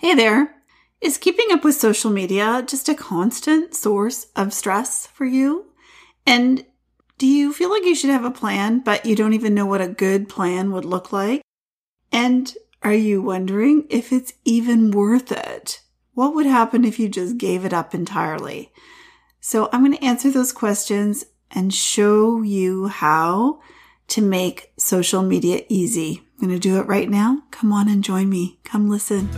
Hey there. Is keeping up with social media just a constant source of stress for you? And do you feel like you should have a plan, but you don't even know what a good plan would look like? And are you wondering if it's even worth it? What would happen if you just gave it up entirely? So I'm going to answer those questions and show you how to make social media easy. I'm going to do it right now. Come on and join me. Come listen.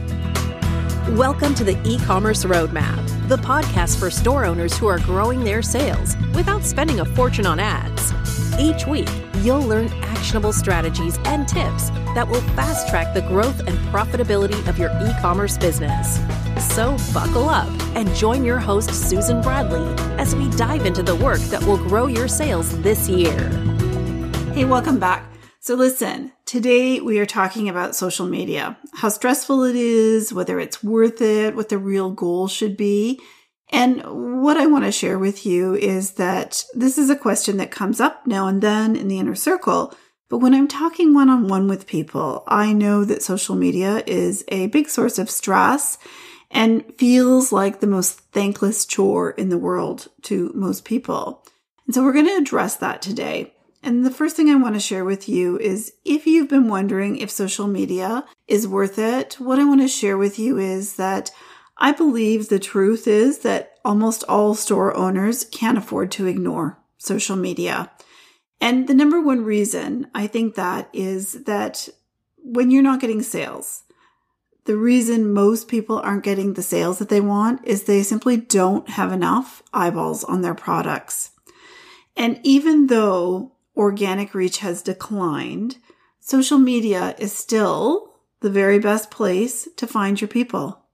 Welcome to the e-commerce roadmap, the podcast for store owners who are growing their sales without spending a fortune on ads. Each week, you'll learn actionable strategies and tips that will fast track the growth and profitability of your e-commerce business. So buckle up and join your host Susan Bradley as we dive into the work that will grow your sales this year. Hey, welcome back. So listen, today we are talking about social media, how stressful it is, whether it's worth it, what the real goal should be. And what I want to share with you is that this is a question that comes up now and then in the inner circle. But when I'm talking one on one with people, I know that social media is a big source of stress and feels like the most thankless chore in the world to most people. And so we're going to address that today. And the first thing I want to share with you is if you've been wondering if social media is worth it, what I want to share with you is that I believe the truth is that almost all store owners can't afford to ignore social media. And the number one reason I think that is that when you're not getting sales, the reason most people aren't getting the sales that they want is they simply don't have enough eyeballs on their products. And even though organic reach has declined, social media is still the very best place to find your people.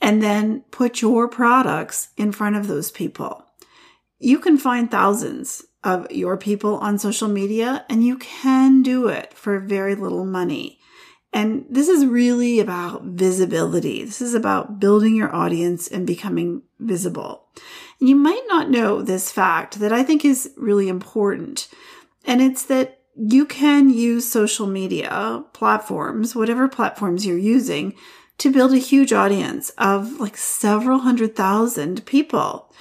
And then put your products in front of those people. You can find thousands of your people on social media and you can do it for very little money. And this is really about visibility. This is about building your audience and becoming visible. And you might not know this fact that I think is really important. And it's that you can use social media platforms, whatever platforms you're using, to build a huge audience of like several hundred thousand people.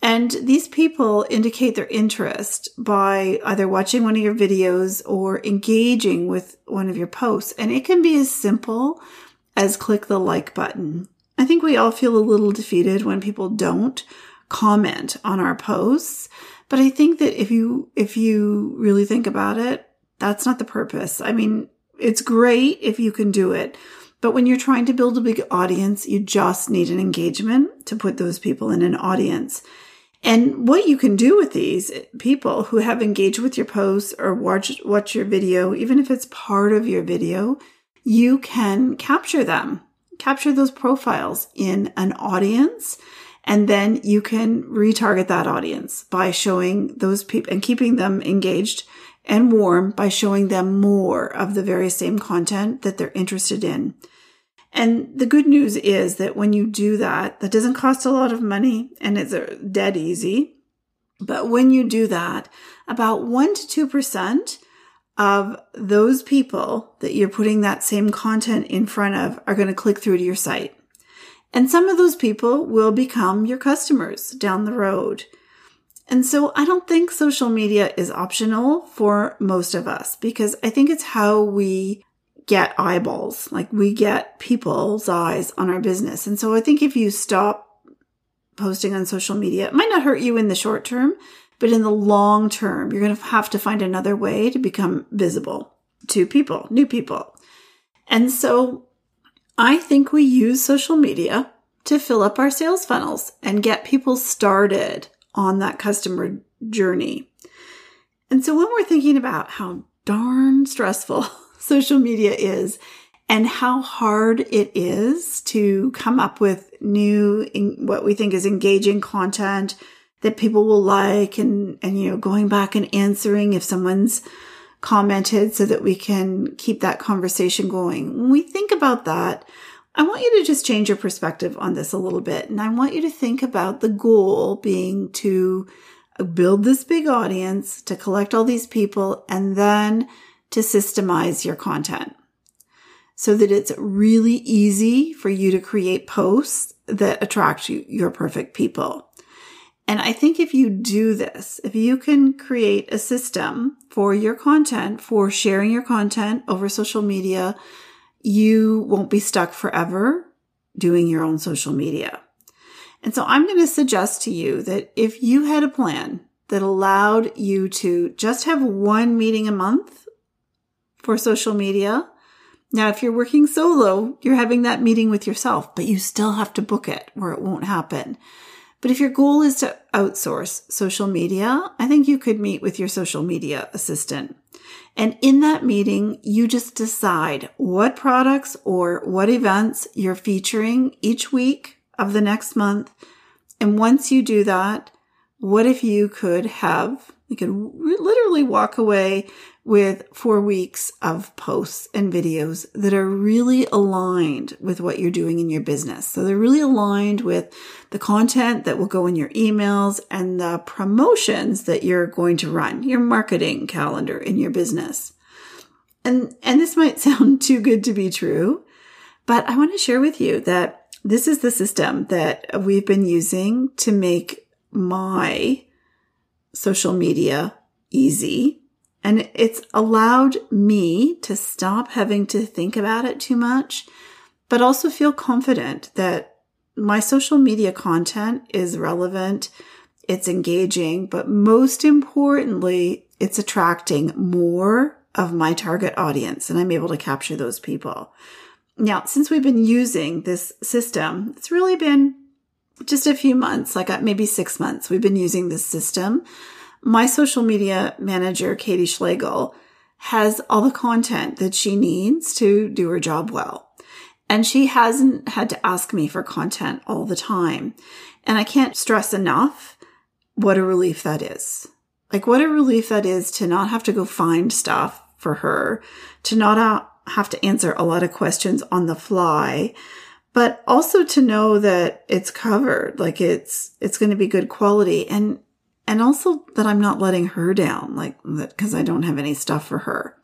And these people indicate their interest by either watching one of your videos or engaging with one of your posts. And it can be as simple as click the like button. I think we all feel a little defeated when people don't comment on our posts. But I think that if you, if you really think about it, that's not the purpose. I mean, it's great if you can do it. But when you're trying to build a big audience, you just need an engagement to put those people in an audience. And what you can do with these people who have engaged with your posts or watch, watch your video, even if it's part of your video, you can capture them, capture those profiles in an audience and then you can retarget that audience by showing those people and keeping them engaged and warm by showing them more of the very same content that they're interested in. And the good news is that when you do that, that doesn't cost a lot of money and it's uh, dead easy. But when you do that, about 1 to 2% of those people that you're putting that same content in front of are going to click through to your site. And some of those people will become your customers down the road. And so I don't think social media is optional for most of us because I think it's how we get eyeballs. Like we get people's eyes on our business. And so I think if you stop posting on social media, it might not hurt you in the short term, but in the long term, you're going to have to find another way to become visible to people, new people. And so I think we use social media to fill up our sales funnels and get people started on that customer journey. And so when we're thinking about how darn stressful social media is and how hard it is to come up with new, what we think is engaging content that people will like and, and, you know, going back and answering if someone's commented so that we can keep that conversation going. When we think about that, I want you to just change your perspective on this a little bit. And I want you to think about the goal being to build this big audience, to collect all these people, and then to systemize your content. so that it's really easy for you to create posts that attract you, your perfect people. And I think if you do this, if you can create a system for your content, for sharing your content over social media, you won't be stuck forever doing your own social media. And so I'm going to suggest to you that if you had a plan that allowed you to just have one meeting a month for social media, now, if you're working solo, you're having that meeting with yourself, but you still have to book it or it won't happen. But if your goal is to outsource social media, I think you could meet with your social media assistant. And in that meeting, you just decide what products or what events you're featuring each week of the next month. And once you do that, what if you could have, you could literally walk away with four weeks of posts and videos that are really aligned with what you're doing in your business. So they're really aligned with the content that will go in your emails and the promotions that you're going to run, your marketing calendar in your business. And, and this might sound too good to be true, but I want to share with you that this is the system that we've been using to make my social media easy and it's allowed me to stop having to think about it too much, but also feel confident that my social media content is relevant, it's engaging, but most importantly, it's attracting more of my target audience and I'm able to capture those people. Now, since we've been using this system, it's really been just a few months, like uh, maybe six months. We've been using this system my social media manager, Katie Schlegel, has all the content that she needs to do her job well. And she hasn't had to ask me for content all the time. And I can't stress enough what a relief that is. Like what a relief that is to not have to go find stuff for her, to not have to answer a lot of questions on the fly, but also to know that it's covered, like it's, it's going to be good quality. And and also that I'm not letting her down, like that, because I don't have any stuff for her.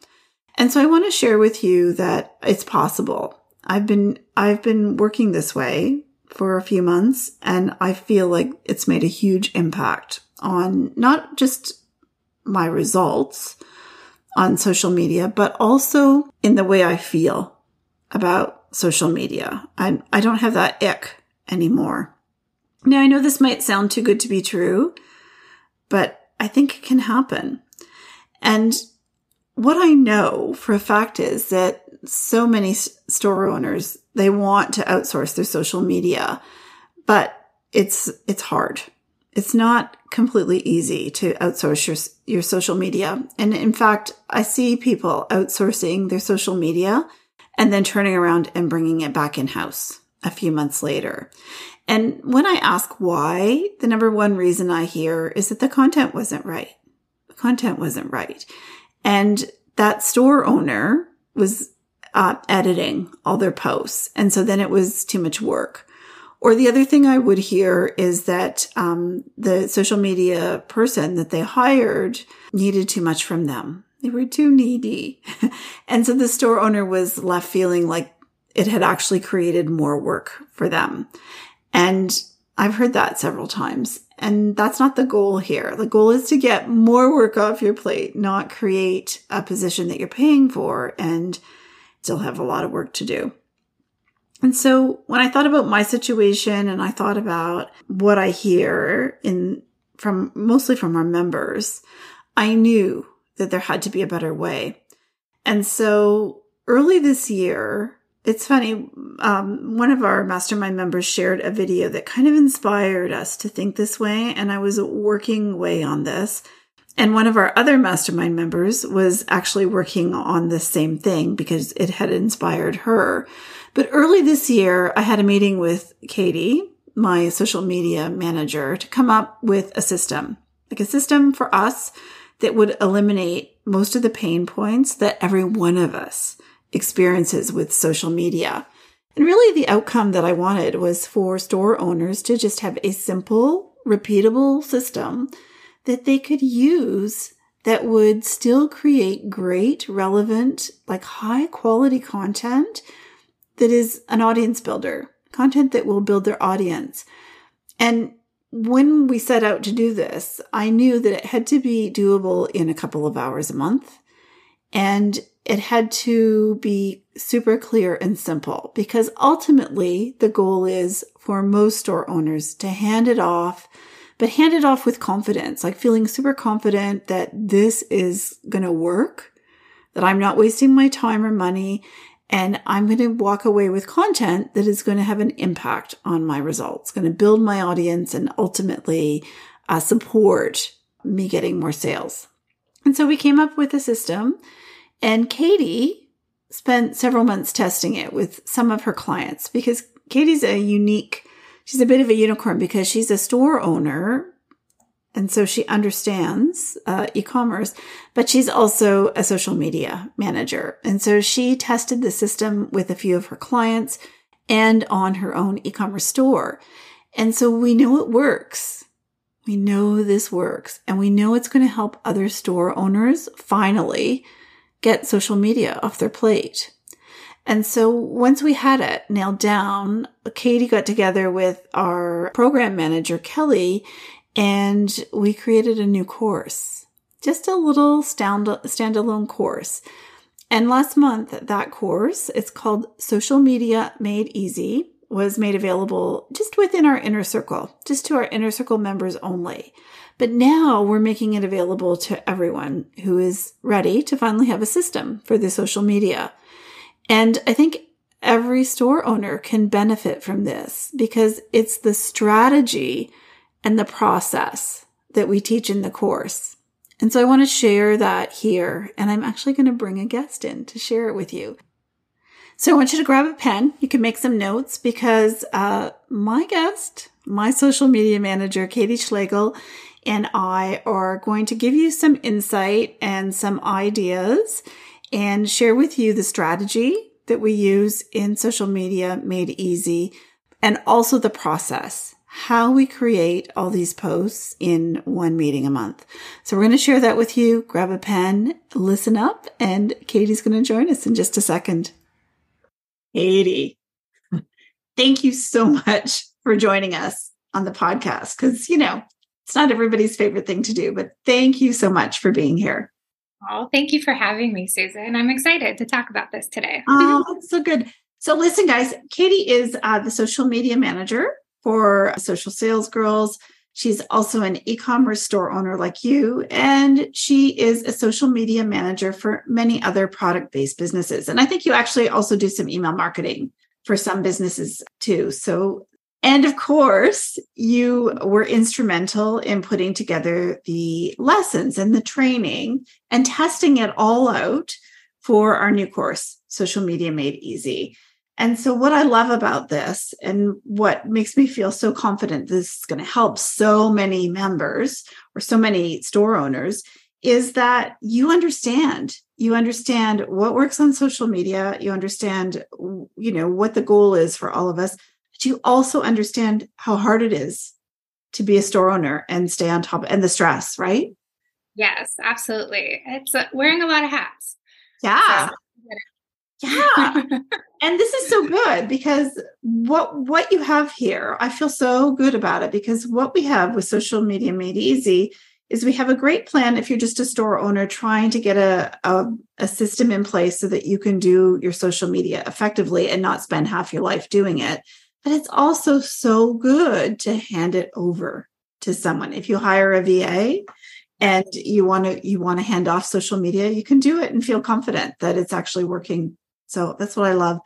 And so I want to share with you that it's possible. I've been, I've been working this way for a few months and I feel like it's made a huge impact on not just my results on social media, but also in the way I feel about social media. I, I don't have that ick anymore. Now I know this might sound too good to be true, but I think it can happen. And what I know for a fact is that so many store owners, they want to outsource their social media, but it's, it's hard. It's not completely easy to outsource your, your social media. And in fact, I see people outsourcing their social media and then turning around and bringing it back in house a few months later. And when I ask why, the number one reason I hear is that the content wasn't right. The content wasn't right. And that store owner was uh, editing all their posts. And so then it was too much work. Or the other thing I would hear is that um, the social media person that they hired needed too much from them. They were too needy. and so the store owner was left feeling like it had actually created more work for them. And I've heard that several times. And that's not the goal here. The goal is to get more work off your plate, not create a position that you're paying for and still have a lot of work to do. And so when I thought about my situation and I thought about what I hear in from mostly from our members, I knew that there had to be a better way. And so early this year, it's funny. Um, one of our mastermind members shared a video that kind of inspired us to think this way. And I was working away on this. And one of our other mastermind members was actually working on the same thing because it had inspired her. But early this year, I had a meeting with Katie, my social media manager, to come up with a system, like a system for us that would eliminate most of the pain points that every one of us experiences with social media. And really the outcome that I wanted was for store owners to just have a simple, repeatable system that they could use that would still create great, relevant, like high quality content that is an audience builder, content that will build their audience. And when we set out to do this, I knew that it had to be doable in a couple of hours a month. And it had to be super clear and simple because ultimately the goal is for most store owners to hand it off, but hand it off with confidence, like feeling super confident that this is going to work, that I'm not wasting my time or money, and I'm going to walk away with content that is going to have an impact on my results, going to build my audience and ultimately uh, support me getting more sales. And so we came up with a system and Katie spent several months testing it with some of her clients because Katie's a unique, she's a bit of a unicorn because she's a store owner. And so she understands uh, e-commerce, but she's also a social media manager. And so she tested the system with a few of her clients and on her own e-commerce store. And so we know it works. We know this works and we know it's going to help other store owners finally get social media off their plate. And so once we had it nailed down, Katie got together with our program manager, Kelly, and we created a new course, just a little stand- standalone course. And last month, that course, it's called Social Media Made Easy, was made available just within our inner circle, just to our inner circle members only. But now we're making it available to everyone who is ready to finally have a system for the social media. And I think every store owner can benefit from this because it's the strategy and the process that we teach in the course. And so I want to share that here. And I'm actually going to bring a guest in to share it with you. So I want you to grab a pen. You can make some notes because uh, my guest, my social media manager, Katie Schlegel, and I are going to give you some insight and some ideas and share with you the strategy that we use in social media made easy and also the process, how we create all these posts in one meeting a month. So we're going to share that with you. Grab a pen, listen up, and Katie's going to join us in just a second. Katie, thank you so much for joining us on the podcast because, you know, it's not everybody's favorite thing to do, but thank you so much for being here. Oh, thank you for having me, Susan. I'm excited to talk about this today. oh, that's so good. So, listen, guys, Katie is uh, the social media manager for Social Sales Girls. She's also an e commerce store owner like you, and she is a social media manager for many other product based businesses. And I think you actually also do some email marketing for some businesses too. So and of course, you were instrumental in putting together the lessons and the training and testing it all out for our new course, Social Media Made Easy. And so, what I love about this and what makes me feel so confident this is going to help so many members or so many store owners is that you understand you understand what works on social media you understand you know what the goal is for all of us but you also understand how hard it is to be a store owner and stay on top and the stress, right? Yes, absolutely. It's uh, wearing a lot of hats. Yeah. So, yeah. and this is so good because what what you have here, I feel so good about it because what we have with social media made easy is we have a great plan if you're just a store owner trying to get a, a, a system in place so that you can do your social media effectively and not spend half your life doing it but it's also so good to hand it over to someone. If you hire a VA and you want to you want to hand off social media, you can do it and feel confident that it's actually working. So that's what I love.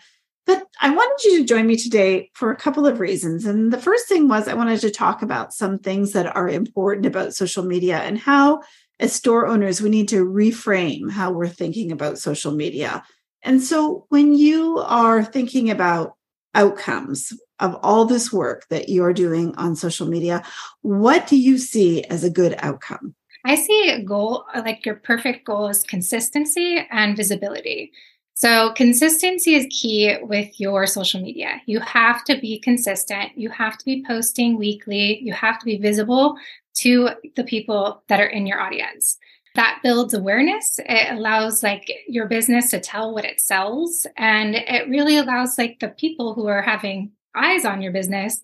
But I wanted you to join me today for a couple of reasons. And the first thing was I wanted to talk about some things that are important about social media and how, as store owners, we need to reframe how we're thinking about social media. And so when you are thinking about outcomes of all this work that you're doing on social media, what do you see as a good outcome? I see a goal, like your perfect goal is consistency and visibility. So, consistency is key with your social media. You have to be consistent. You have to be posting weekly. You have to be visible to the people that are in your audience. that builds awareness. It allows like your business to tell what it sells. And it really allows like the people who are having eyes on your business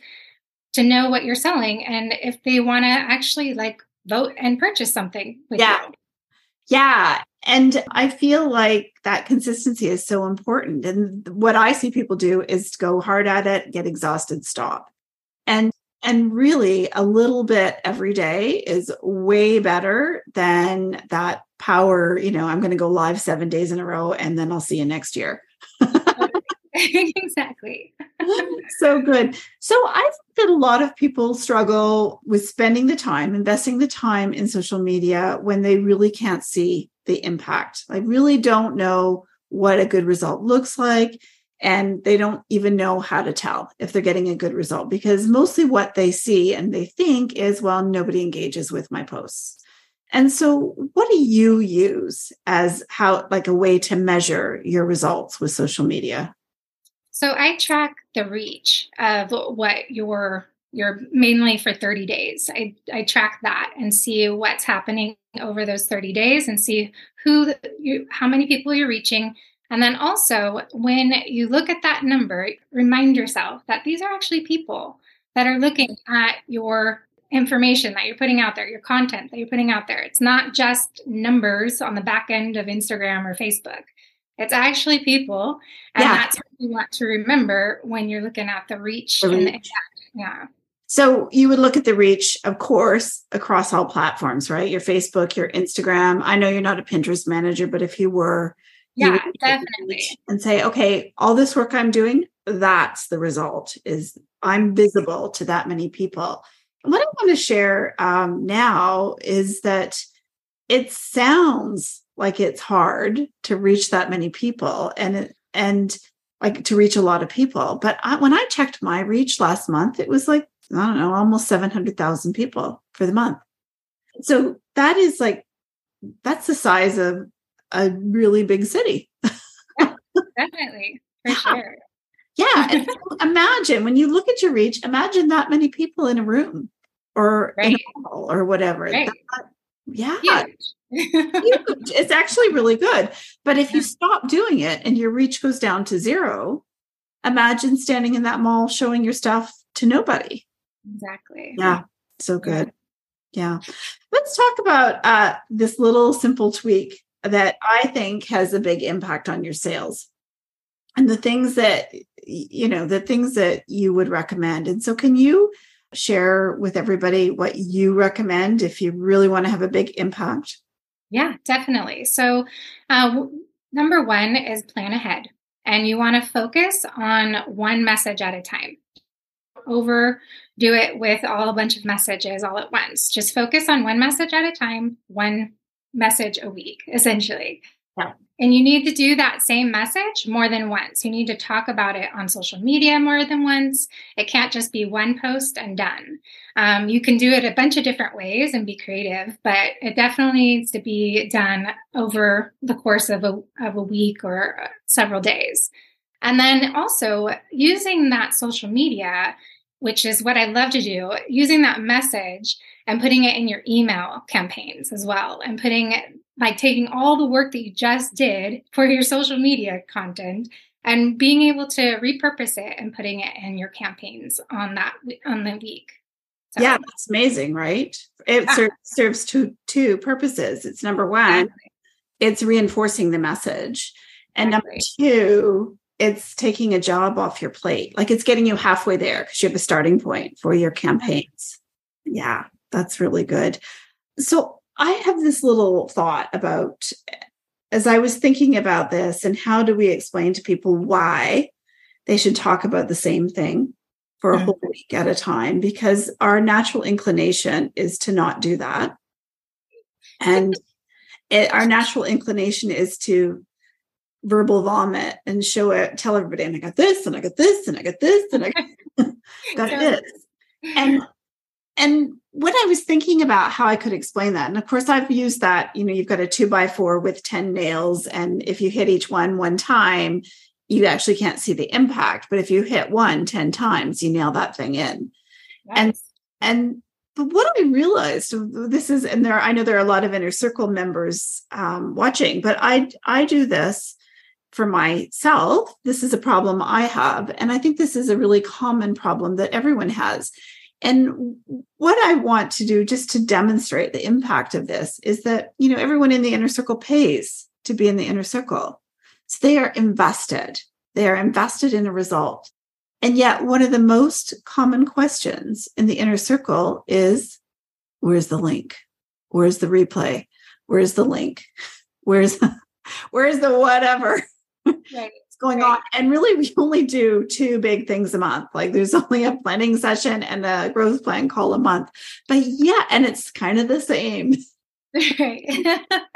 to know what you're selling. And if they want to actually like vote and purchase something yeah. You. Yeah. And I feel like that consistency is so important. And what I see people do is go hard at it, get exhausted, stop. And and really a little bit every day is way better than that power, you know, I'm going to go live 7 days in a row and then I'll see you next year. exactly. So good. So I think that a lot of people struggle with spending the time, investing the time in social media when they really can't see the impact. I really don't know what a good result looks like. And they don't even know how to tell if they're getting a good result because mostly what they see and they think is, well, nobody engages with my posts. And so, what do you use as how, like, a way to measure your results with social media? So I track the reach of what your your mainly for 30 days. I, I track that and see what's happening over those 30 days and see who you how many people you're reaching. And then also when you look at that number, remind yourself that these are actually people that are looking at your information that you're putting out there, your content that you're putting out there. It's not just numbers on the back end of Instagram or Facebook. It's actually people. And yeah. that's what you want to remember when you're looking at the reach, the reach. and the impact. Yeah. So you would look at the reach, of course, across all platforms, right? Your Facebook, your Instagram. I know you're not a Pinterest manager, but if you were, yeah, you definitely. And say, okay, all this work I'm doing, that's the result. Is I'm visible to that many people. And what I want to share um, now is that it sounds like it's hard to reach that many people and it, and like to reach a lot of people but I, when i checked my reach last month it was like i don't know almost 700,000 people for the month so that is like that's the size of a really big city yeah, definitely for yeah. sure yeah and imagine when you look at your reach imagine that many people in a room or right. in a hall or whatever right. that, yeah it's actually really good. But if you stop doing it and your reach goes down to zero, imagine standing in that mall showing your stuff to nobody. Exactly. Yeah. So good. Yeah. Let's talk about uh, this little simple tweak that I think has a big impact on your sales and the things that, you know, the things that you would recommend. And so, can you share with everybody what you recommend if you really want to have a big impact? Yeah, definitely. So, uh, number one is plan ahead, and you want to focus on one message at a time. Overdo it with all a bunch of messages all at once. Just focus on one message at a time, one message a week, essentially. Yeah. And you need to do that same message more than once. You need to talk about it on social media more than once. It can't just be one post and done. Um, you can do it a bunch of different ways and be creative, but it definitely needs to be done over the course of a, of a week or several days. And then also using that social media, which is what I love to do, using that message and putting it in your email campaigns as well and putting like taking all the work that you just did for your social media content and being able to repurpose it and putting it in your campaigns on that on the week. So, yeah, that's amazing, right? It yeah. serves, serves two two purposes. It's number one, exactly. it's reinforcing the message, and exactly. number two, it's taking a job off your plate. Like it's getting you halfway there because you have a starting point for your campaigns. Yeah, that's really good. So I have this little thought about as I was thinking about this and how do we explain to people why they should talk about the same thing for a mm. whole week at a time because our natural inclination is to not do that. And it, our natural inclination is to verbal vomit and show it, tell everybody, and I got this, and I got this, and I got this, and I got, got this. And and when I was thinking about how I could explain that, and of course I've used that, you know, you've got a two by four with 10 nails, and if you hit each one one time, you actually can't see the impact. But if you hit one 10 times, you nail that thing in. Nice. And and but what I realized this is, and there I know there are a lot of inner circle members um, watching, but I I do this for myself. This is a problem I have, and I think this is a really common problem that everyone has. And what I want to do just to demonstrate the impact of this is that you know everyone in the inner circle pays to be in the inner circle, so they are invested. They are invested in a result. And yet, one of the most common questions in the inner circle is where's the link? Where's the replay? Where's the link? Where's where's the whatever? Right. Going right. on. And really, we only do two big things a month. Like there's only a planning session and a growth plan call a month. But yeah, and it's kind of the same. Right.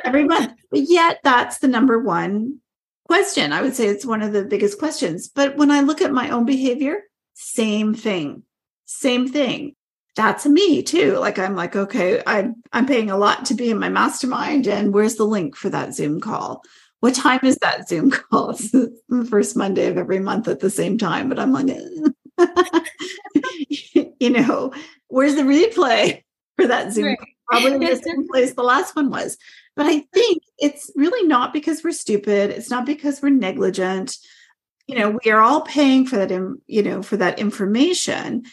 every month. But yet that's the number one question. I would say it's one of the biggest questions. But when I look at my own behavior, same thing, same thing. That's me too. Like I'm like, okay, I'm I'm paying a lot to be in my mastermind, and where's the link for that Zoom call? What time is that Zoom call? It's the first Monday of every month at the same time. But I'm like, eh. you know, where's the replay for that Zoom? Right. Probably the same place the last one was. But I think it's really not because we're stupid. It's not because we're negligent. You know, we are all paying for that, you know, for that information.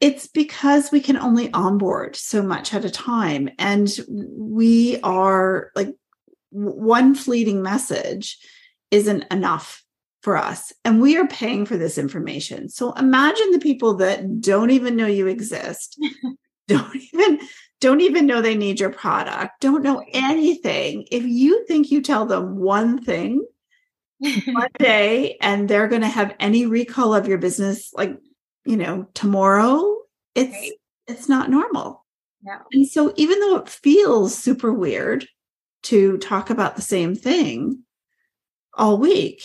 It's because we can only onboard so much at a time. And we are like one fleeting message isn't enough for us. And we are paying for this information. So imagine the people that don't even know you exist, don't even don't even know they need your product, don't know anything. If you think you tell them one thing one day and they're going to have any recall of your business like, you know, tomorrow, it's right. it's not normal. No. And so even though it feels super weird to talk about the same thing all week,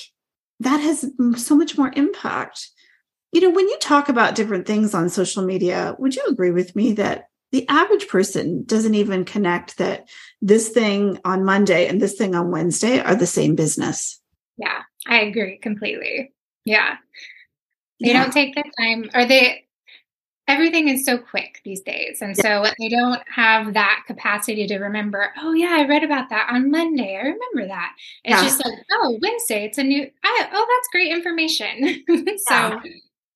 that has so much more impact. You know, when you talk about different things on social media, would you agree with me that the average person doesn't even connect that this thing on Monday and this thing on Wednesday are the same business. Yeah, I agree completely. Yeah. They yeah. don't take the time or they everything is so quick these days. And yeah. so they don't have that capacity to remember, oh yeah, I read about that on Monday. I remember that. It's yeah. just like, oh, Wednesday, it's a new I, oh, that's great information. so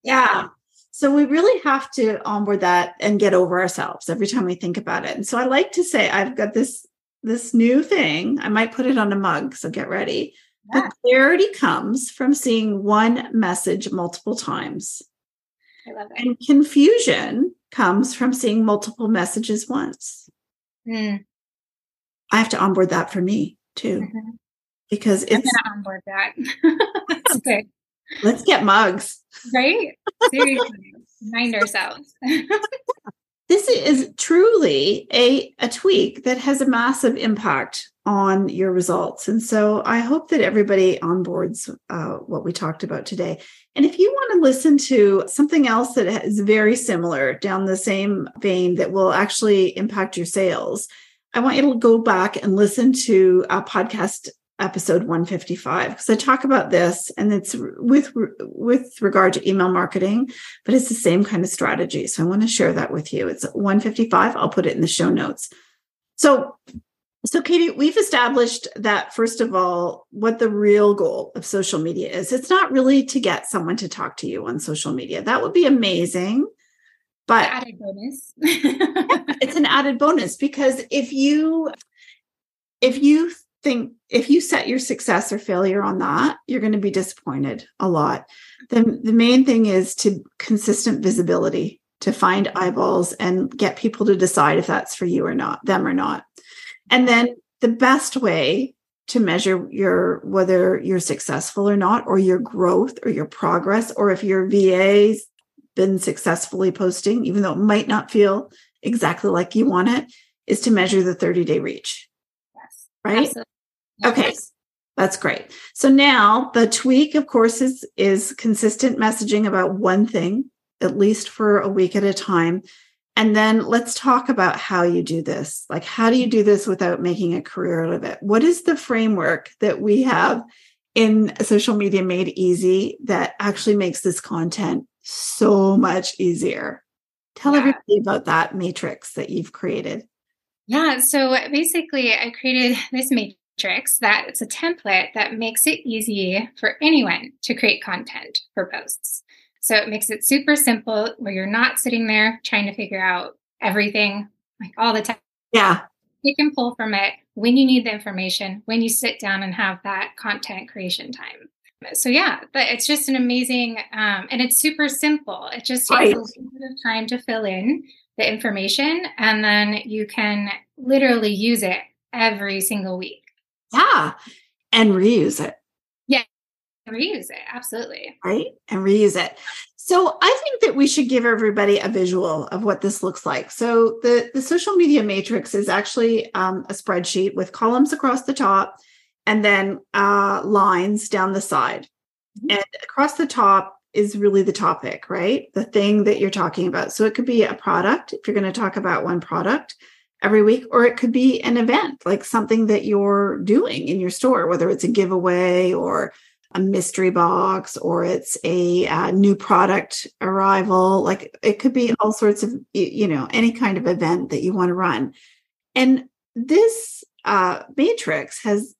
yeah. So we really have to onboard that and get over ourselves every time we think about it. And so I like to say I've got this this new thing. I might put it on a mug, so get ready. Yeah. The clarity comes from seeing one message multiple times. I love it. And confusion comes from seeing multiple messages once. Mm. I have to onboard that for me too. Mm-hmm. Because it's I'm gonna onboard that. okay. Let's get mugs. Right? Seriously. Remind ourselves. this is truly a, a tweak that has a massive impact on your results. And so I hope that everybody onboards uh, what we talked about today. And if you want to listen to something else that is very similar down the same vein that will actually impact your sales, I want you to go back and listen to a podcast episode 155 because I talk about this and it's with with regard to email marketing but it's the same kind of strategy. So I want to share that with you. It's 155 I'll put it in the show notes. So so Katie we've established that first of all what the real goal of social media is. It's not really to get someone to talk to you on social media. That would be amazing but added bonus. It's an added bonus because if you if you think if you set your success or failure on that, you're going to be disappointed a lot. The, the main thing is to consistent visibility, to find eyeballs and get people to decide if that's for you or not, them or not. And then the best way to measure your whether you're successful or not, or your growth or your progress, or if your VA's been successfully posting, even though it might not feel exactly like you want it, is to measure the 30 day reach. Yes. Right? Absolutely. Okay. That's great. So now the tweak, of course, is, is consistent messaging about one thing, at least for a week at a time. And then let's talk about how you do this. Like, how do you do this without making a career out of it? What is the framework that we have in social media made easy that actually makes this content so much easier? Tell yeah. everybody about that matrix that you've created. Yeah. So basically, I created this matrix that it's a template that makes it easy for anyone to create content for posts. So it makes it super simple where you're not sitting there trying to figure out everything like all the time. Yeah. You can pull from it when you need the information, when you sit down and have that content creation time. So yeah, but it's just an amazing um, and it's super simple. It just takes right. a little bit of time to fill in the information and then you can literally use it every single week. Yeah. And reuse it. Yeah. Reuse it. Absolutely. Right. And reuse it. So I think that we should give everybody a visual of what this looks like. So the, the social media matrix is actually um, a spreadsheet with columns across the top and then uh, lines down the side. Mm-hmm. And across the top is really the topic, right? The thing that you're talking about. So it could be a product if you're going to talk about one product every week, or it could be an event, like something that you're doing in your store, whether it's a giveaway or a mystery box or it's a uh, new product arrival. Like it could be all sorts of you know any kind of event that you want to run. And this uh, matrix has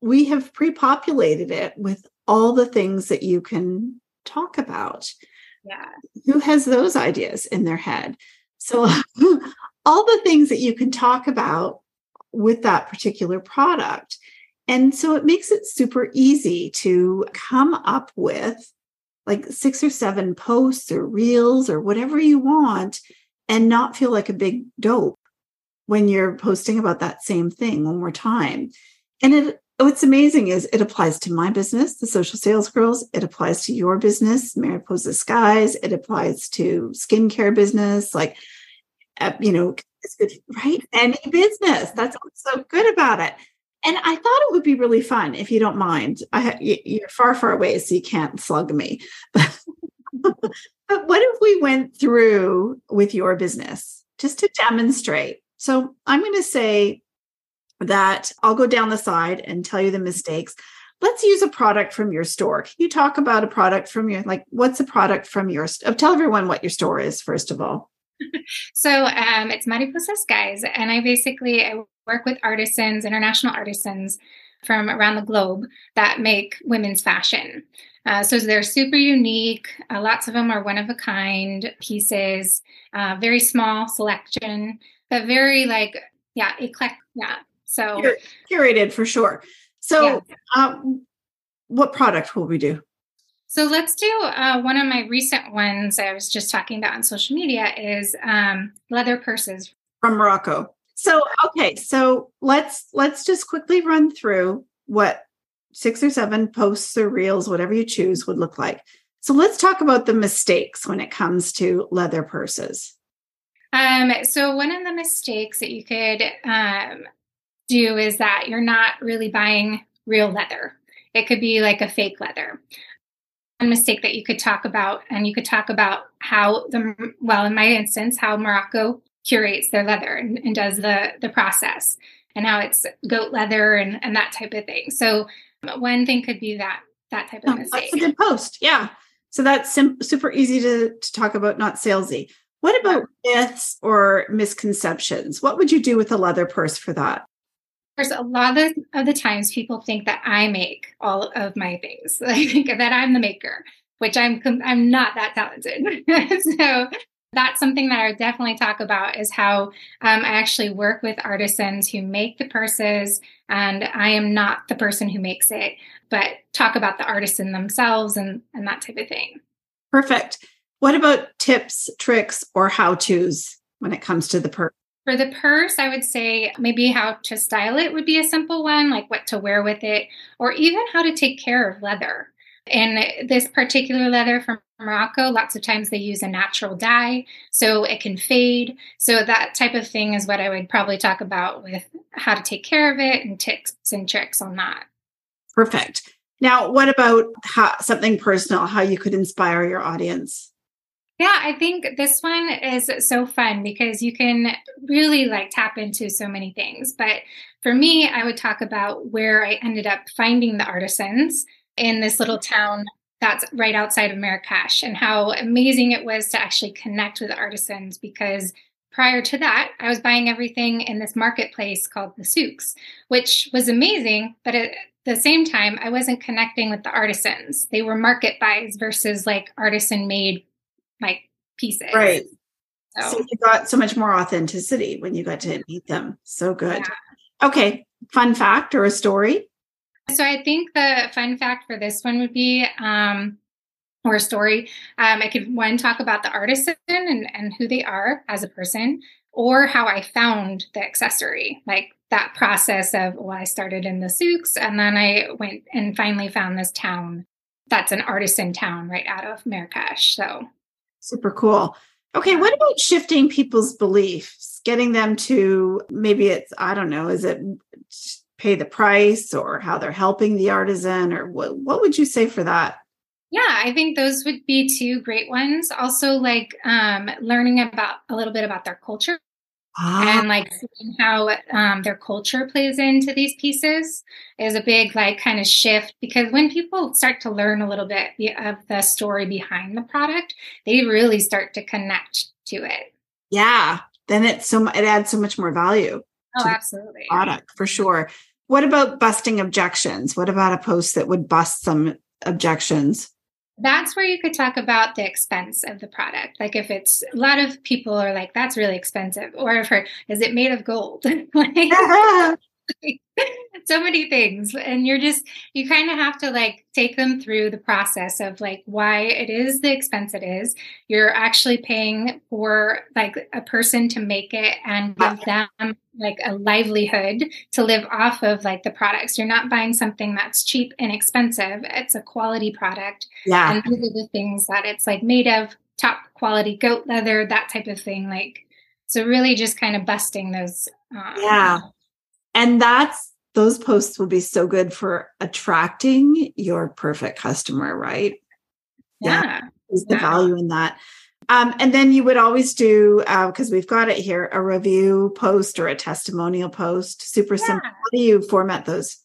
we have pre-populated it with all the things that you can talk about. Yeah. Who has those ideas in their head so all the things that you can talk about with that particular product and so it makes it super easy to come up with like six or seven posts or reels or whatever you want and not feel like a big dope when you're posting about that same thing one more time. And it what's amazing is it applies to my business, the social sales girls. It applies to your business, Mariposa Skies. It applies to skincare business, like, uh, you know, it's good, right? Any business. That's so good about it. And I thought it would be really fun if you don't mind. I you're far, far away, so you can't slug me. but what if we went through with your business just to demonstrate? So I'm going to say that I'll go down the side and tell you the mistakes. Let's use a product from your store. Can you talk about a product from your like what's a product from your? Oh, tell everyone what your store is first of all. so um, it's Mariposa Skies, and I basically I work with artisans, international artisans from around the globe that make women's fashion. Uh, so they're super unique. Uh, lots of them are one of a kind pieces, uh, very small selection, but very like, yeah, eclectic. Yeah. So curated for sure. So, yeah. um, what product will we do? So let's do uh, one of my recent ones I was just talking about on social media is um, leather purses from Morocco. So okay, so let's let's just quickly run through what six or seven posts or reels, whatever you choose, would look like. So let's talk about the mistakes when it comes to leather purses. Um, so one of the mistakes that you could um, do is that you're not really buying real leather. It could be like a fake leather. One mistake that you could talk about, and you could talk about how the well, in my instance, how Morocco curates their leather and, and does the the process and how it's goat leather and, and that type of thing. So one thing could be that that type of mistake. That's a good post. Yeah. So that's sim- super easy to, to talk about, not salesy. What about myths or misconceptions? What would you do with a leather purse for that? There's a lot of, of the times people think that I make all of my things, I think that I'm the maker, which I'm I'm not that talented. so that's something that I would definitely talk about is how um, I actually work with artisans who make the purses, and I am not the person who makes it, but talk about the artisan themselves and, and that type of thing. Perfect. What about tips, tricks, or how to's when it comes to the purse? For the purse, I would say maybe how to style it would be a simple one, like what to wear with it, or even how to take care of leather. And this particular leather from Morocco, lots of times they use a natural dye, so it can fade. So that type of thing is what I would probably talk about with how to take care of it and tips and tricks on that. Perfect. Now, what about how, something personal, how you could inspire your audience? Yeah, I think this one is so fun because you can really like tap into so many things. But for me, I would talk about where I ended up finding the artisans in this little town that's right outside of Marrakesh and how amazing it was to actually connect with artisans because prior to that, I was buying everything in this marketplace called the Souks, which was amazing. But at the same time, I wasn't connecting with the artisans. They were market buys versus like artisan made like pieces. Right. So, so, you got so much more authenticity when you got to meet them. So good. Yeah. Okay. Fun fact or a story? So I think the fun fact for this one would be um, or a story. Um, I could one talk about the artisan and, and who they are as a person, or how I found the accessory, like that process of well, I started in the souks and then I went and finally found this town that's an artisan town right out of Marrakesh. So super cool. Okay, what about shifting people's beliefs, getting them to maybe it's, I don't know, is it pay the price or how they're helping the artisan or what, what would you say for that? Yeah, I think those would be two great ones. Also, like um, learning about a little bit about their culture ah. and like seeing how um, their culture plays into these pieces is a big like kind of shift because when people start to learn a little bit of the story behind the product, they really start to connect to it. Yeah, then it's so it adds so much more value. Oh, absolutely. Product for sure. What about busting objections? What about a post that would bust some objections? That's where you could talk about the expense of the product. Like if it's a lot of people are like, that's really expensive. Or I've is it made of gold? like, so many things. And you're just, you kind of have to like take them through the process of like why it is the expense it is. You're actually paying for like a person to make it and give them like a livelihood to live off of like the products. You're not buying something that's cheap and expensive. It's a quality product. Yeah. And these are the things that it's like made of top quality goat leather, that type of thing. Like, so really just kind of busting those. Um, yeah. And that's those posts will be so good for attracting your perfect customer, right? Yeah. yeah. Is the yeah. value in that. Um, and then you would always do because uh, we've got it here a review post or a testimonial post. Super yeah. simple. How do you format those?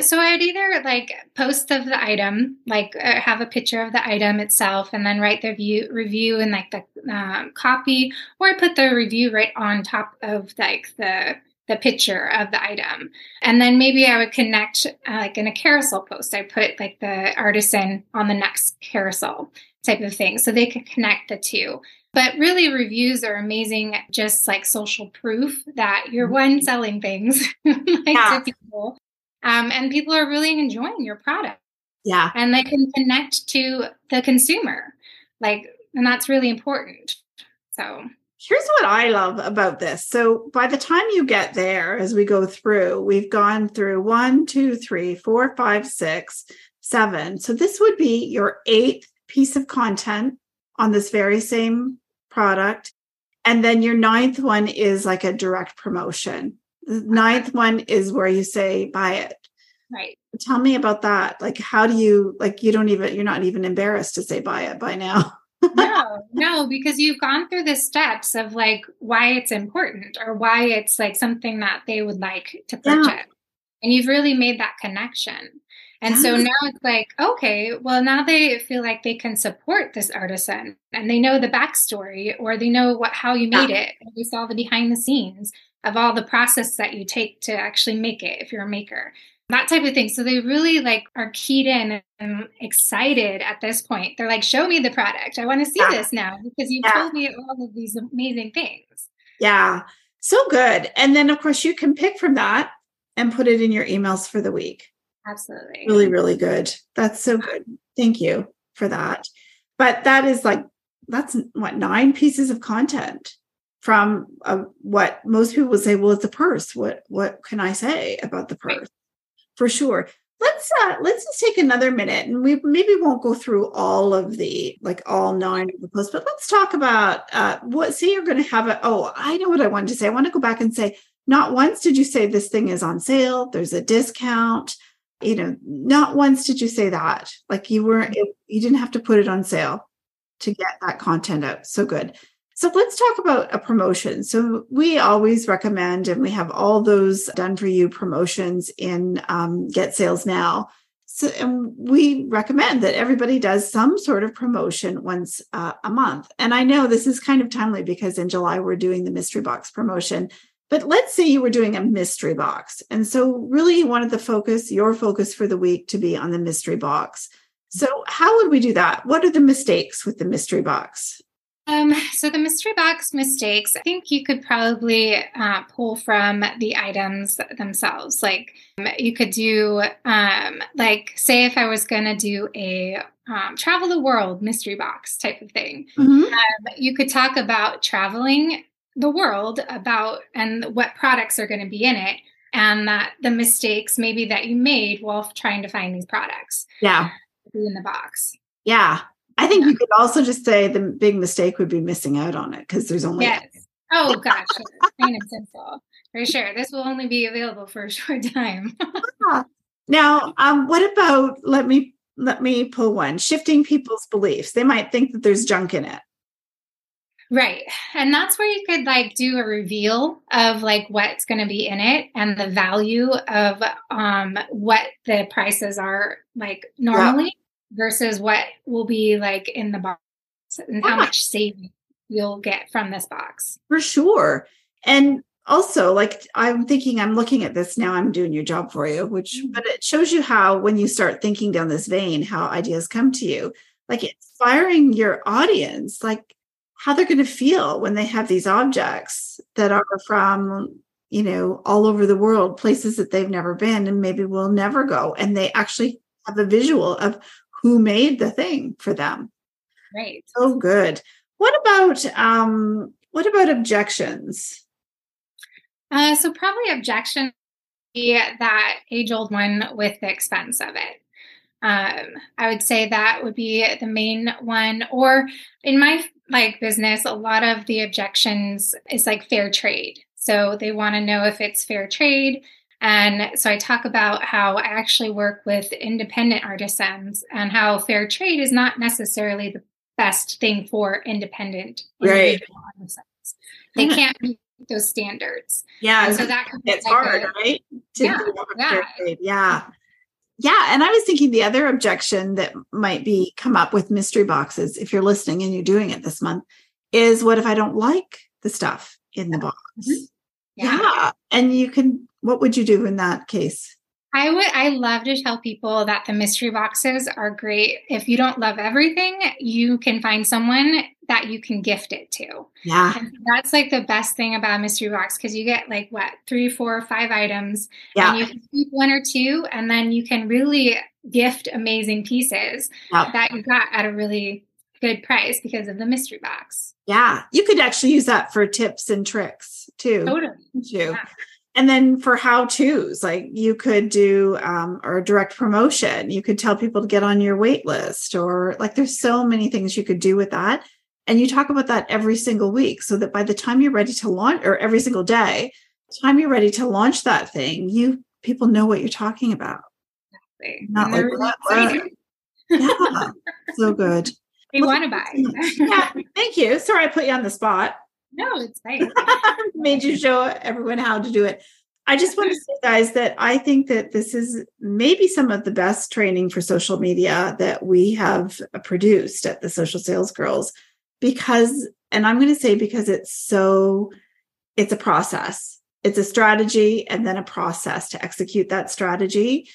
So I'd either like post of the item, like uh, have a picture of the item itself, and then write the view, review and like the uh, copy, or I put the review right on top of like the the picture of the item. And then maybe I would connect, uh, like in a carousel post, I put like the artisan on the next carousel type of thing. So they could connect the two. But really, reviews are amazing, just like social proof that you're mm-hmm. one selling things like yeah. to people. Um, and people are really enjoying your product. Yeah. And they can connect to the consumer. Like, and that's really important. So Here's what I love about this. So by the time you get there, as we go through, we've gone through one, two, three, four, five, six, seven. So this would be your eighth piece of content on this very same product. And then your ninth one is like a direct promotion. The uh-huh. ninth one is where you say, buy it. Right. Tell me about that. Like, how do you, like, you don't even, you're not even embarrassed to say buy it by now. no, no, because you've gone through the steps of like why it's important or why it's like something that they would like to purchase. Yeah. And you've really made that connection. And so now it's like, okay, well, now they feel like they can support this artisan and they know the backstory or they know what how you made yeah. it. And they saw the behind the scenes of all the process that you take to actually make it if you're a maker that type of thing. So they really like are keyed in and excited at this point. They're like, show me the product. I want to see yeah. this now because you've yeah. told me all of these amazing things. Yeah. So good. And then of course you can pick from that and put it in your emails for the week. Absolutely. Really, really good. That's so good. Thank you for that. But that is like, that's what, nine pieces of content from uh, what most people would say, well, it's a purse. What, what can I say about the purse? For sure. Let's uh let's just take another minute and we maybe won't go through all of the like all nine of the posts, but let's talk about uh what say you're gonna have a oh, I know what I wanted to say. I want to go back and say, not once did you say this thing is on sale, there's a discount. You know, not once did you say that. Like you weren't you didn't have to put it on sale to get that content out. So good. So let's talk about a promotion. So we always recommend, and we have all those done for you promotions in um, Get Sales Now. so and we recommend that everybody does some sort of promotion once uh, a month. And I know this is kind of timely because in July we're doing the mystery box promotion. But let's say you were doing a mystery box. And so really you wanted the focus, your focus for the week to be on the mystery box. So how would we do that? What are the mistakes with the mystery box? Um, so the mystery box mistakes, I think you could probably uh, pull from the items themselves. Like you could do, um, like say if I was going to do a um, travel the world mystery box type of thing, mm-hmm. Um, you could talk about traveling the world about and what products are going to be in it and that the mistakes maybe that you made while trying to find these products. Yeah. Be in the box. Yeah. I think you could also just say the big mistake would be missing out on it because there's only. Yes. Oh gosh, plain and simple. For sure. This will only be available for a short time. now, um, what about let me let me pull one shifting people's beliefs. They might think that there's junk in it. Right. And that's where you could like do a reveal of like what's going to be in it and the value of um what the prices are like normally versus what will be like in the box and how much saving you'll get from this box. For sure. And also like i'm thinking i'm looking at this now i'm doing your job for you which mm-hmm. but it shows you how when you start thinking down this vein how ideas come to you like inspiring your audience like how they're going to feel when they have these objects that are from you know all over the world places that they've never been and maybe will never go and they actually have a visual of who made the thing for them. Right. So good. What about um what about objections? Uh, so probably objection that age old one with the expense of it. Um, I would say that would be the main one. Or in my like business, a lot of the objections is like fair trade. So they want to know if it's fair trade. And so I talk about how I actually work with independent artisans and how fair trade is not necessarily the best thing for independent right. artisans. They can't meet those standards. Yeah. And so that it's like hard, a, right? To yeah, yeah. yeah. Yeah. And I was thinking the other objection that might be come up with mystery boxes, if you're listening and you're doing it this month, is what if I don't like the stuff in the box? Mm-hmm. Yeah. yeah. And you can what would you do in that case? I would I love to tell people that the mystery boxes are great. If you don't love everything, you can find someone that you can gift it to. Yeah. And that's like the best thing about mystery box because you get like what three, four, five items. Yeah. And you can keep one or two and then you can really gift amazing pieces yeah. that you got at a really good price because of the mystery box. Yeah. You could actually use that for tips and tricks too. Totally. Too. Yeah and then for how to's like you could do um, or direct promotion. You could tell people to get on your wait list or like there's so many things you could do with that. And you talk about that every single week so that by the time you're ready to launch or every single day time you're ready to launch that thing you people know what you're talking about. Exactly. not like what, yeah. So good. They well, want to buy. yeah, thank you. Sorry i put you on the spot no, it's fine. Made you show everyone how to do it. I just want to say, guys, that I think that this is maybe some of the best training for social media that we have produced at the Social Sales Girls because, and I'm going to say because it's so, it's a process, it's a strategy and then a process to execute that strategy.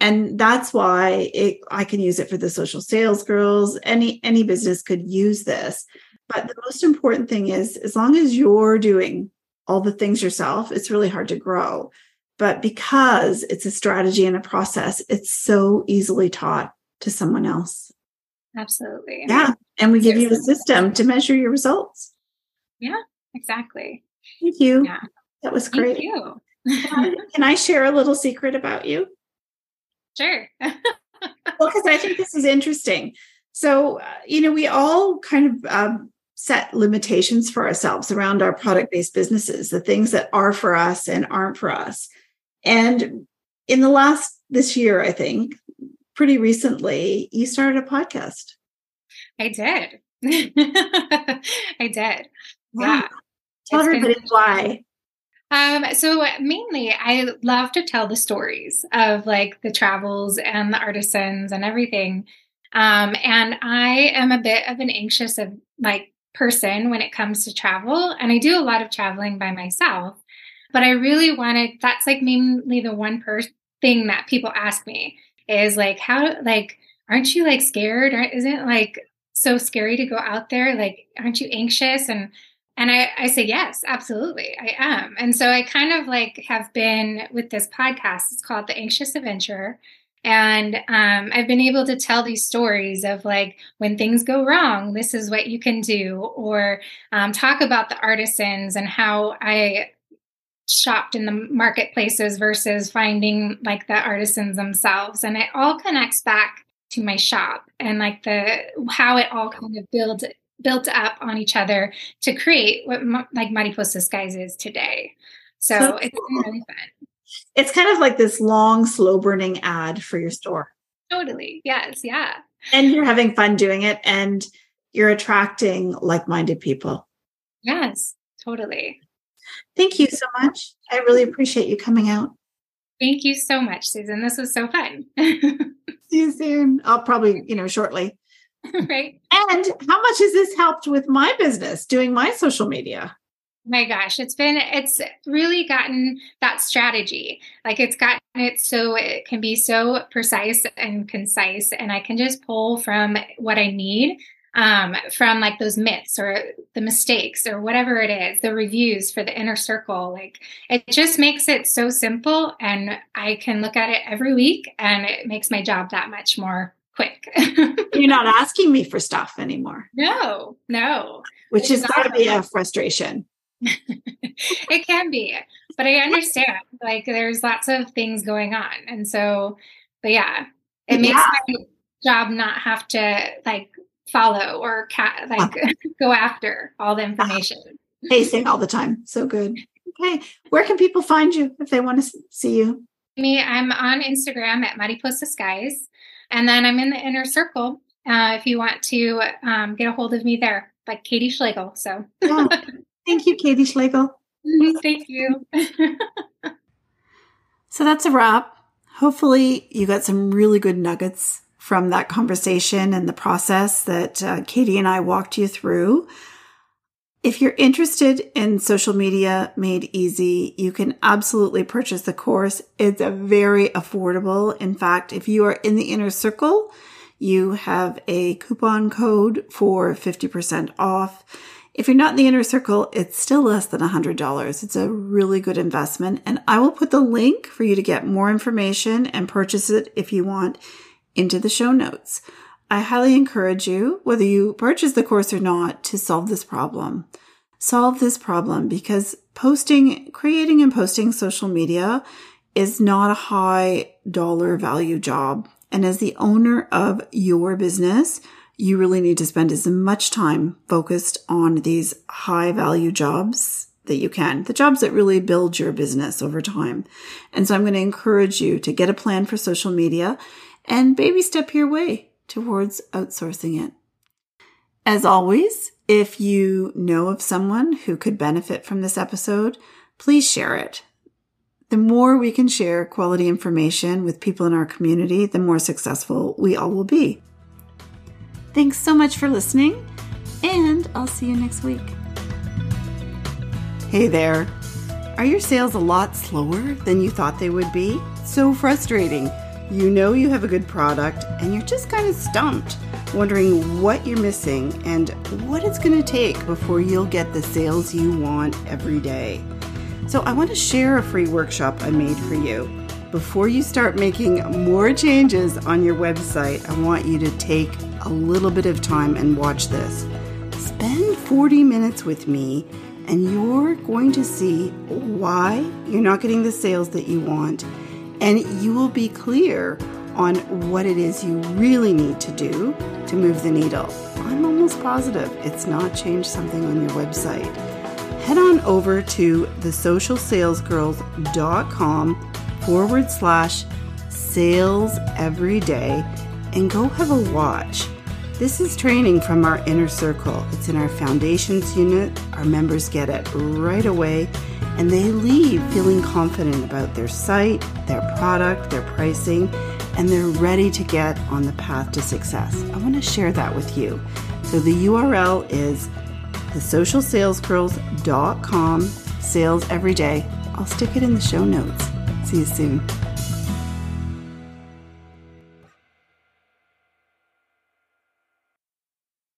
And that's why it, I can use it for the social sales girls. Any any business could use this but the most important thing is as long as you're doing all the things yourself, it's really hard to grow. But because it's a strategy and a process, it's so easily taught to someone else. Absolutely. Yeah. And we give you a system to measure your results. Yeah, exactly. Thank you. Yeah. That was great. Thank you. Can I share a little secret about you? Sure. well, because I think this is interesting. So, uh, you know, we all kind of um, set limitations for ourselves around our product based businesses, the things that are for us and aren't for us. And in the last this year, I think, pretty recently, you started a podcast. I did. I did. Yeah. Tell everybody why. Um, so mainly I love to tell the stories of like the travels and the artisans and everything. Um, and I am a bit of an anxious of like person when it comes to travel. And I do a lot of traveling by myself. But I really wanted that's like mainly the one person thing that people ask me is like, how like aren't you like scared? Or isn't it like so scary to go out there? Like, aren't you anxious? And and I, I say, yes, absolutely, I am. And so I kind of like have been with this podcast. It's called The Anxious Adventurer. And um, I've been able to tell these stories of like when things go wrong, this is what you can do, or um, talk about the artisans and how I shopped in the marketplaces versus finding like the artisans themselves. And it all connects back to my shop and like the how it all kind of builds built up on each other to create what like Mariposa Skies is today. So, so it's cool. really fun. It's kind of like this long, slow burning ad for your store. Totally. Yes. Yeah. And you're having fun doing it and you're attracting like minded people. Yes, totally. Thank you so much. I really appreciate you coming out. Thank you so much, Susan. This was so fun. See you soon. I'll probably, you know, shortly. right. And how much has this helped with my business doing my social media? My gosh it's been it's really gotten that strategy like it's gotten it so it can be so precise and concise and i can just pull from what i need um, from like those myths or the mistakes or whatever it is the reviews for the inner circle like it just makes it so simple and i can look at it every week and it makes my job that much more quick. You're not asking me for stuff anymore. No, no. Which is got to be a frustration. it can be, but I understand. Like there's lots of things going on. And so, but yeah, it makes yeah. my job not have to like follow or ca- like go after all the information. Pacing all the time. So good. Okay. Where can people find you if they want to see you? Me, I'm on Instagram at Mariposa Skies. And then I'm in the inner circle uh, if you want to um, get a hold of me there, like Katie Schlegel. So yeah. thank you, Katie Schlegel. thank you. so that's a wrap. Hopefully, you got some really good nuggets from that conversation and the process that uh, Katie and I walked you through. If you're interested in social media made easy, you can absolutely purchase the course. It's a very affordable. In fact, if you are in the inner circle, you have a coupon code for 50% off. If you're not in the inner circle, it's still less than $100. It's a really good investment. And I will put the link for you to get more information and purchase it if you want into the show notes. I highly encourage you, whether you purchase the course or not, to solve this problem. Solve this problem because posting, creating and posting social media is not a high dollar value job. And as the owner of your business, you really need to spend as much time focused on these high value jobs that you can, the jobs that really build your business over time. And so I'm going to encourage you to get a plan for social media and baby step your way towards outsourcing it. As always, if you know of someone who could benefit from this episode, please share it. The more we can share quality information with people in our community, the more successful we all will be. Thanks so much for listening, and I'll see you next week. Hey there. Are your sales a lot slower than you thought they would be? So frustrating. You know you have a good product and you're just kind of stumped, wondering what you're missing and what it's going to take before you'll get the sales you want every day. So, I want to share a free workshop I made for you. Before you start making more changes on your website, I want you to take a little bit of time and watch this. Spend 40 minutes with me, and you're going to see why you're not getting the sales that you want and you will be clear on what it is you really need to do to move the needle. I'm almost positive it's not changed something on your website. Head on over to thesocialsalesgirls.com forward slash sales every day and go have a watch. This is training from our inner circle. It's in our foundations unit. Our members get it right away and they leave feeling confident about their site, their product, their pricing, and they're ready to get on the path to success. I want to share that with you. So the URL is thesocialsalesgirls.com sales every day. I'll stick it in the show notes. See you soon.